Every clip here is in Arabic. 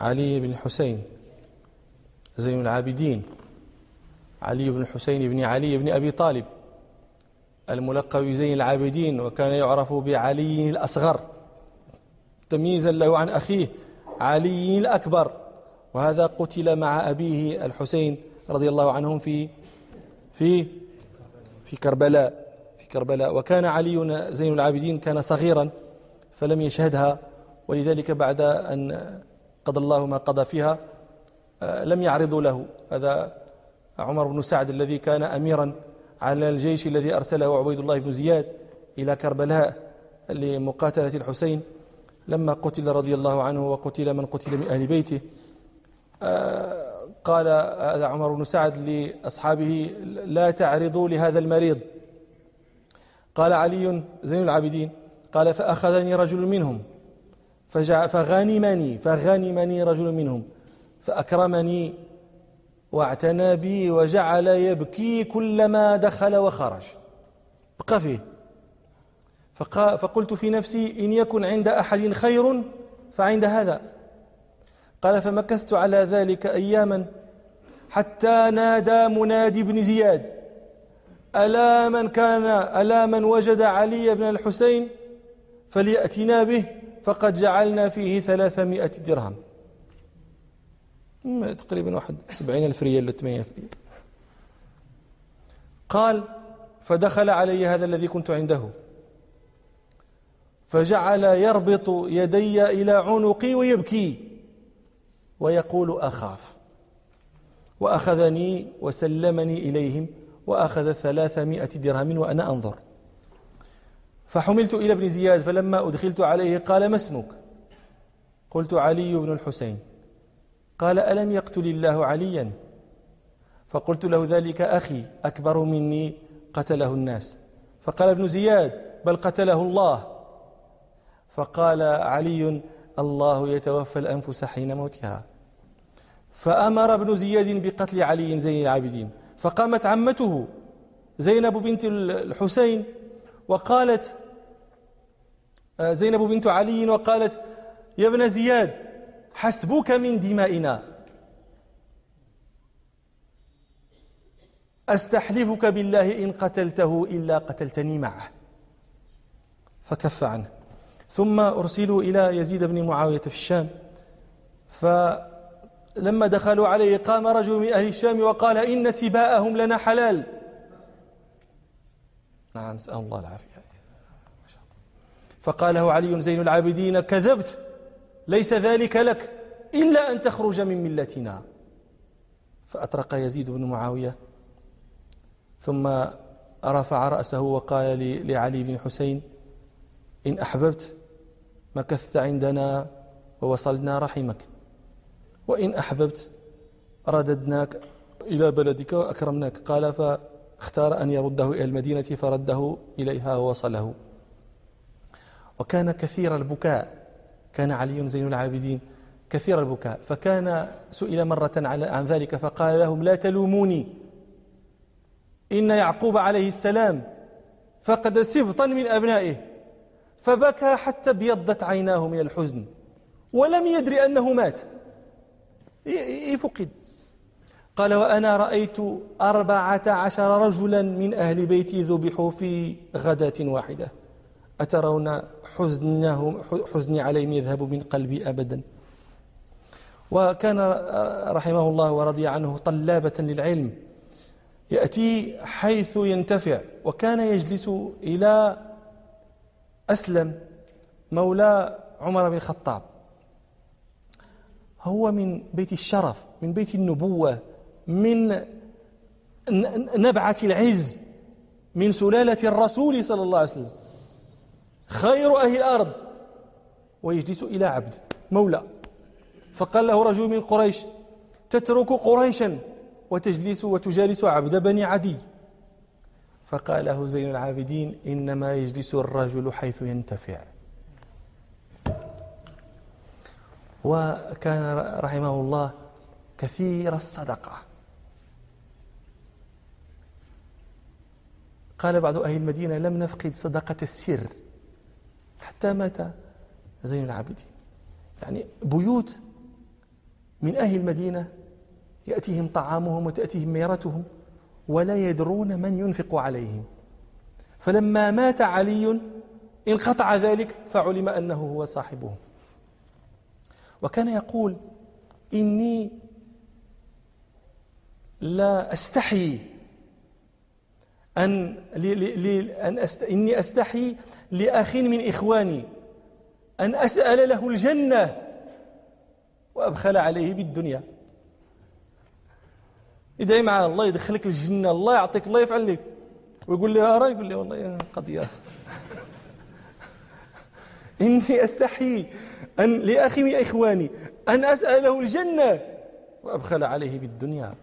علي بن الحسين زين العابدين علي بن الحسين بن علي بن أبي طالب الملقب بزين العابدين وكان يعرف بعلي الأصغر تمييزا له عن أخيه علي الأكبر. وهذا قتل مع أبيه الحسين رضي الله عنهم في في في كربلاء في كربلاء. وكان علي زين العابدين كان صغيرا فلم يشهدها. ولذلك بعد أن قضى الله ما قضى فيها آه، لم يعرضوا له. هذا عمر بن سعد الذي كان أميرا على الجيش الذي أرسله عبيد الله بن زياد إلى كربلاء لمقاتلة الحسين. لما قتل رضي الله عنه وقتل من قتل من أهل بيته آه، قال هذا عمر بن سعد لأصحابه لا تعرضوا لهذا المريض. قال علي زين العابدين قال فأخذني رجل منهم. فغنمني فغنمني رجل منهم فأكرمني واعتنى بي وجعل يبكي كلما دخل وخرج. بقى فيه. فقلت في نفسي إن يكن عند أحد خير فعند هذا. قال فمكثت على ذلك أياما حتى نادى منادي بن زياد. ألا من كان ألا من وجد علي بن الحسين فليأتنا به. فقد جعلنا فيه ثلاثمائة درهم. تقريبا واحد سبعين ألف ريال ولا ألف ريال. قال فدخل علي هذا الذي كنت عنده. فجعل يربط يدي إلى عنقي ويبكي ويقول أخاف. وأخذني وسلمني إليهم وأخذ ثلاثمائة درهم وأنا أنظر. فحملت إلى ابن زياد فلما أدخلت عليه قال ما اسمك؟ قلت علي بن الحسين. قال ألم يقتل الله عليا؟ فقلت له ذلك أخي أكبر مني قتله الناس. فقال ابن زياد بل قتله الله. فقال علي الله يتوفى الأنفس حين موتها. فأمر ابن زياد بقتل علي زين العابدين. فقامت عمته زينب بنت الحسين وقالت زينب بنت علي وقالت يا ابن زياد حسبك من دمائنا. أستحلفك بالله إن قتلته إلا قتلتني معه. فكف عنه. ثم أرسلوا إلى يزيد بن معاوية في الشام. فلما دخلوا عليه قام رجل من أهل الشام وقال إن سباءهم لنا حلال. نعم نسأل الله العافية. فقاله علي زين العابدين كذبت ليس ذلك لك إلا أن تخرج من ملتنا. فأطرق يزيد بن معاوية ثم رفع رأسه وقال لعلي بن حسين إن أحببت مكثت عندنا ووصلنا رحمك وإن أحببت رددناك إلى بلدك وأكرمناك. قال فاختار أن يرده إلى المدينة فرده إليها ووصله. وكان كثير البكاء. كان علي زين العابدين كثير البكاء. فكان سئل مرة عن ذلك فقال لهم لا تلوموني. إن يعقوب عليه السلام فقد سبطا من أبنائه فبكى حتى ابيضت عيناه من الحزن ولم يدري أنه مات. فقد قال وأنا رأيت أربعة عشر رجلا من أهل بيتي ذبحوا في غداة واحدة. أترون حزنهم حزني عليهم يذهب من قلبي أبدا. وكان رحمه الله ورضي عنه طلابة للعلم. يأتي حيث ينتفع وكان يجلس إلى أسلم مولى عمر بن الخطاب. هو من بيت الشرف من بيت النبوة من نبعة العز من سلالة الرسول صلى الله عليه وسلم. خير أهل الأرض. ويجلس إلى عبد مولى. فقال له رجل من قريش تترك قريشا وتجلس وتجالس عبد بني عدي. فقال له زين العابدين إنما يجلس الرجل حيث ينتفع. وكان رحمه الله كثير الصدقة. قال بعض أهل المدينة لم نفقد صدقة السر. حتى مات زين العابدين. يعني بيوت من أهل المدينة يأتيهم طعامهم وتأتيهم ميرتهم ولا يدرون من ينفق عليهم. فلما مات علي انقطع ذلك فعلم أنه هو صاحبهم. وكان يقول إني لا أستحي أن, لي لي أن أست إني أستحي لأخ من إخواني أن أسأل له الجنة وأبخل عليه بالدنيا. يدعي معاه الله يدخلك الجنة الله يعطيك الله يفعل لك. ويقول لي أرى؟ يقول لي والله قضية. إني أستحي أن لأخي من إخواني أن أسأله الجنة وأبخل عليه بالدنيا.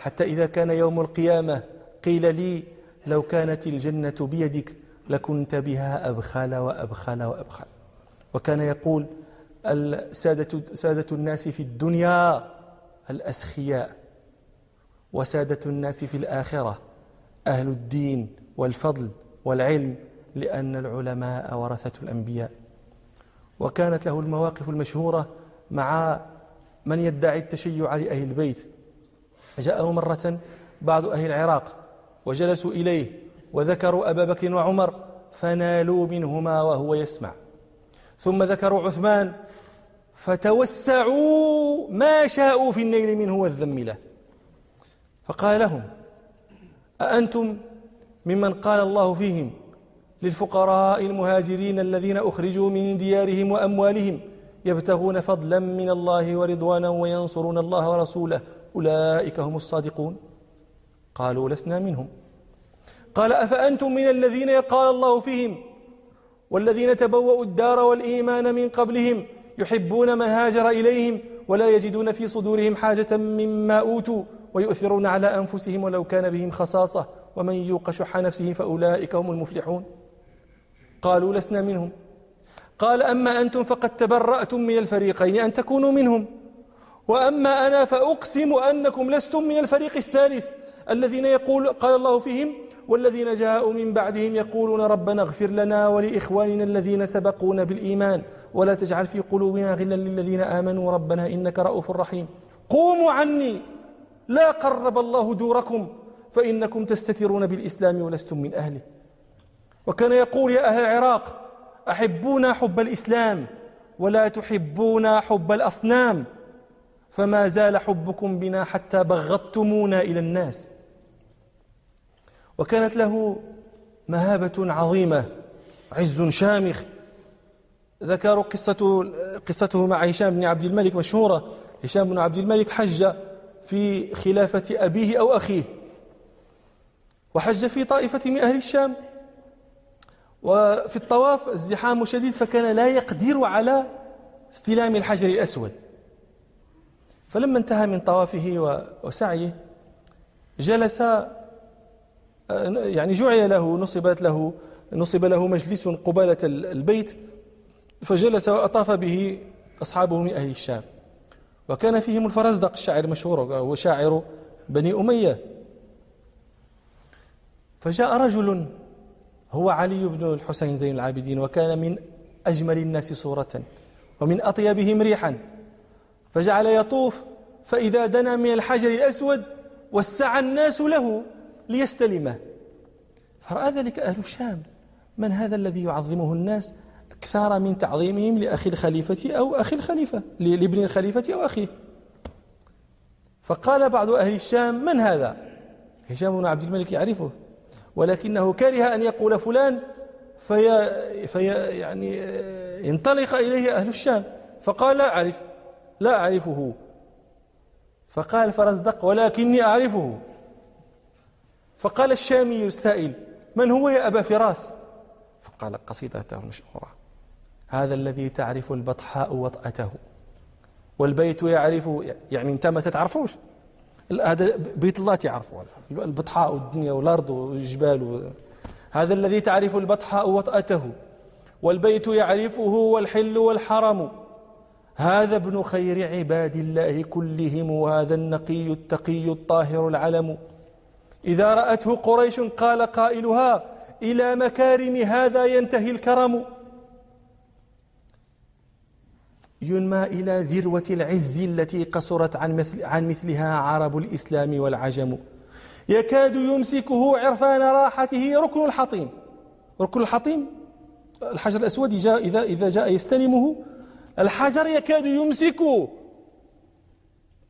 حتى إذا كان يوم القيامة قيل لي لو كانت الجنة بيدك لكنت بها أبخل وأبخل وأبخل. وكان يقول السادة سادة الناس في الدنيا الأسخياء وسادة الناس في الآخرة أهل الدين والفضل والعلم لأن العلماء ورثة الأنبياء. وكانت له المواقف المشهورة مع من يدعي التشيع لأهل البيت. جاءه مرة بعض أهل العراق وجلسوا إليه وذكروا أبا بكر وعمر فنالوا منهما وهو يسمع. ثم ذكروا عثمان فتوسعوا ما شاءوا في النيل منه والذم له. فقال لهم أأنتم ممن قال الله فيهم للفقراء المهاجرين الذين أخرجوا من ديارهم وأموالهم يبتغون فضلا من الله ورضوانا وينصرون الله ورسوله أولئك هم الصادقون. قالوا لسنا منهم. قال أفأنتم من الذين قال الله فيهم والذين تبوأوا الدار والإيمان من قبلهم يحبون من هاجر إليهم ولا يجدون في صدورهم حاجة مما أوتوا ويؤثرون على أنفسهم ولو كان بهم خصاصة ومن يوق شح نفسه فأولئك هم المفلحون. قالوا لسنا منهم. قال أما أنتم فقد تبرأتم من الفريقين أن تكونوا منهم. وأما أنا فأقسم أنكم لستم من الفريق الثالث الذين يقول قال الله فيهم والذين جاءوا من بعدهم يقولون ربنا اغفر لنا ولإخواننا الذين سبقونا بالإيمان ولا تجعل في قلوبنا غلا للذين آمنوا ربنا إنك رؤوف رحيم. قوموا عني. لا قرب الله دوركم فإنكم تستترون بالإسلام ولستم من أهله. وكان يقول يا أهل العراق أحبونا حب الإسلام ولا تحبون حب الأصنام فما زال حبكم بنا حتى بغضتمونا إلى الناس. وكانت له مهابة عظيمة عز شامخ. ذكروا قصته, قصته مع هشام بن عبد الملك مشهورة. هشام بن عبد الملك حج في خلافة أبيه أو أخيه وحج في طائفة من أهل الشام. وفي الطواف الزحام شديد فكان لا يقدر على استلام الحجر الأسود. فلما انتهى من طوافه وسعيه جلس يعني جعل له نصبت له نصب له مجلس قبالة البيت فجلس وأطاف به أصحابه من أهل الشام. وكان فيهم الفرزدق الشاعر المشهور وشاعر بني أمية. فجاء رجل هو علي بن الحسين زين العابدين وكان من أجمل الناس صورة ومن أطيبهم ريحا. فجعل يطوف فإذا دنا من الحجر الأسود وسع الناس له. ليستلمه. فرأى ذلك أهل الشام. من هذا الذي يعظمه الناس أكثر من تعظيمهم لأخي الخليفة أو أخي الخليفة لابن الخليفة أو أخيه؟ فقال بعض أهل الشام من هذا؟ هشام بن عبد الملك يعرفه. ولكنه كره أن يقول فلان في, في يعني ينطلق إليه أهل الشام. فقال لا أعرف لا أعرفه. فقال فرزدق ولكني أعرفه. فقال الشامي السائل من هو يا أبا فراس؟ فقال قصيدته المشهورة هذا الذي تعرف البطحاء وطأته والبيت يعرف يعني أنت ما تتعرفوش؟ هذا بيت الله تعرفه البطحاء والدنيا والأرض والجبال هذا الذي تعرف البطحاء وطأته والبيت يعرفه والحل والحرم هذا ابن خير عباد الله كلهم وهذا النقي التقي الطاهر العلم إذا رأته قريش قال قائلها إلى مكارم هذا ينتهي الكرم. ينمى إلى ذروة العز التي قصرت عن, مثل عن مثلها عرب الإسلام والعجم. يكاد يمسكه عرفان راحته ركن الحطيم. ركن الحطيم؟ الحجر الأسود إذا, إذا جاء يستلمه. الحجر يكاد يمسك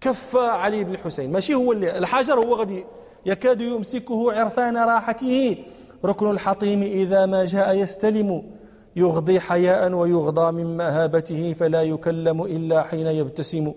كف علي بن الحسين. ماشي هو اللي الحجر هو غادي يكاد يمسكه عرفان راحته. ركن الحطيم إذا ما جاء يستلم. يغضي حياء ويغضى من مهابته فلا يكلم إلا حين يبتسم.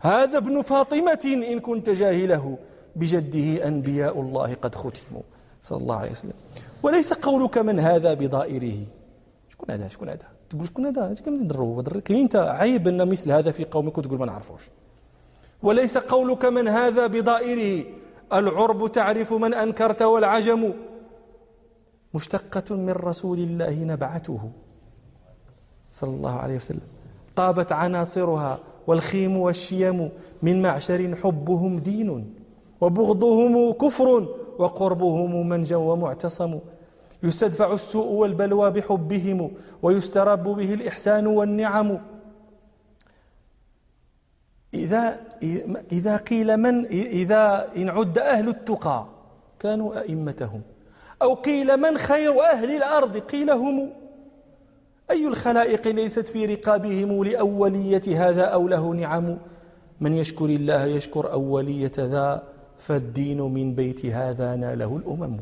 هذا ابن فاطمة إن كنت جاهله. بجده أنبياء الله قد ختموا. صلى الله عليه وسلم. وليس قولك من هذا بضائره. شكون هذا؟ شكون هذا؟ تقول شكون هذا؟ كم ندرو أنت عيب إن مثل هذا في قومك وتقول ما نعرفوش. وليس قولك من هذا بضائره. العرب تعرف من أنكرت والعجم. مشتقة من رسول الله نبعته. صلى الله عليه وسلم. طابت عناصرها والخيم والشيم. من معشر حبهم دين وبغضهم كفر وقربهم منجا ومعتصم. يستدفع السوء والبلوى بحبهم ويسترب به الإحسان والنعم. إذا إذا قيل من إذا إن عد أهل التقى كانوا أئمتهم. أو قيل من خير أهل الأرض قيل هم. أي الخلائق ليست في رقابهم لأولية هذا أو له نعم؟ من يشكر الله يشكر أولية ذا فالدين من بيت هذا ناله الأمم.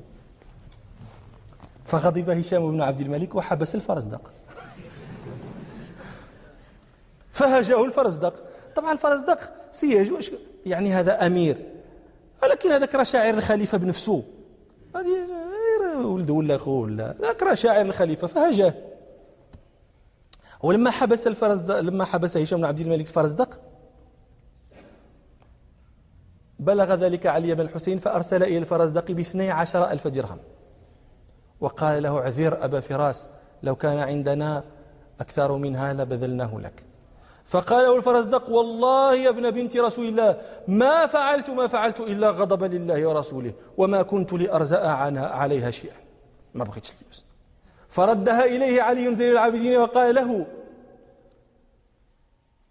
فغضب هشام بن عبد الملك وحبس الفرزدق. فهجه الفرزدق. طبعا الفرزدق سيج يعني هذا أمير. ولكن هذاك راه شاعر الخليفة بنفسه هذه ولده ولا اخوه ولا ذاك راه شاعر الخليفة فهجاه ولما حبس الفرزدق لما حبس هشام بن عبد الملك الفرزدق بلغ ذلك علي بن الحسين فأرسل إلى الفرزدق باثني عشر ألف درهم. وقال له عذير أبا فراس لو كان عندنا أكثر منها لبذلناه لك. فقال له الفرزدق والله يا ابن بنت رسول الله ما فعلت ما فعلت إلا غضبا لله ورسوله وما كنت لأرزأ عليها شيئا. ما بغيتش الفلوس. فردها إليه علي زين العابدين وقال له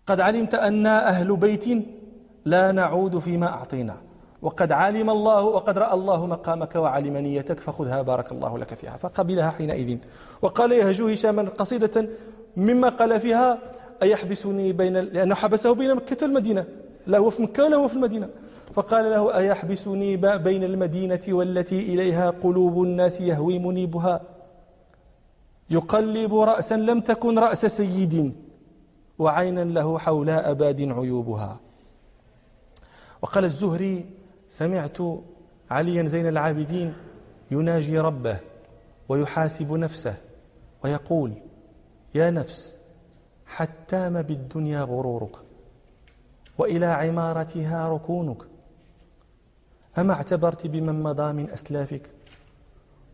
قد علمت أن أهل بيت لا نعود فيما أعطينا وقد علم الله وقد رأى الله مقامك وعلم نيتك فخذها بارك الله لك فيها. فقبلها حينئذ. وقال يهجو هشاما قصيدة مما قال فيها أيحبسني بين لأنه حبسه بين مكة والمدينة. لا هو في مكة ولا هو في المدينة. فقال له أيحبسني بين المدينة والتي إليها قلوب الناس يهوي منيبها يقلب رأسا لم تكن رأس سيد وعينا له حولاء باد عيوبها. وقال الزهري سمعت عليا زين العابدين يناجي ربه ويحاسب نفسه ويقول يا نفس حتام بالدنيا غرورك وإلى عمارتها ركونك أما اعتبرت بمن مضى من أسلافك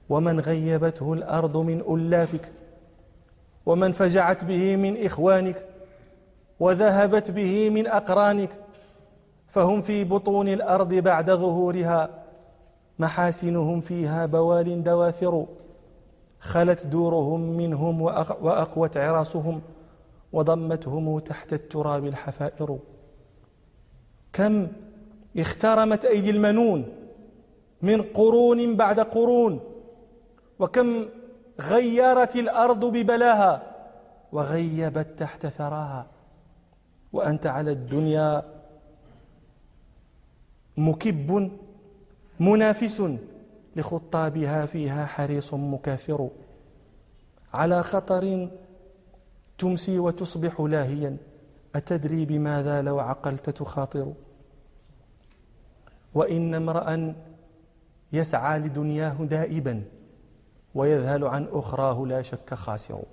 ومن غيبته الأرض من ألافك ومن فجعت به من إخوانك وذهبت به من أقرانك فهم في بطون الأرض بعد ظهورها محاسنهم فيها بوال دواثر خلت دورهم منهم وأقوت عراسهم وضمتهم تحت التراب الحفائر. كم اخترمت أيدي المنون من قرون بعد قرون وكم غيرت الأرض ببلاها وغيبت تحت ثراها. وأنت على الدنيا مكب منافس لخطابها فيها حريص مكاثر. على خطر تمسي وتصبح لاهيا. أتدري بماذا لو عقلت تخاطر؟ وإن امرأ يسعى لدنياه دائبا ويذهل عن أخراه لا شك خاسر.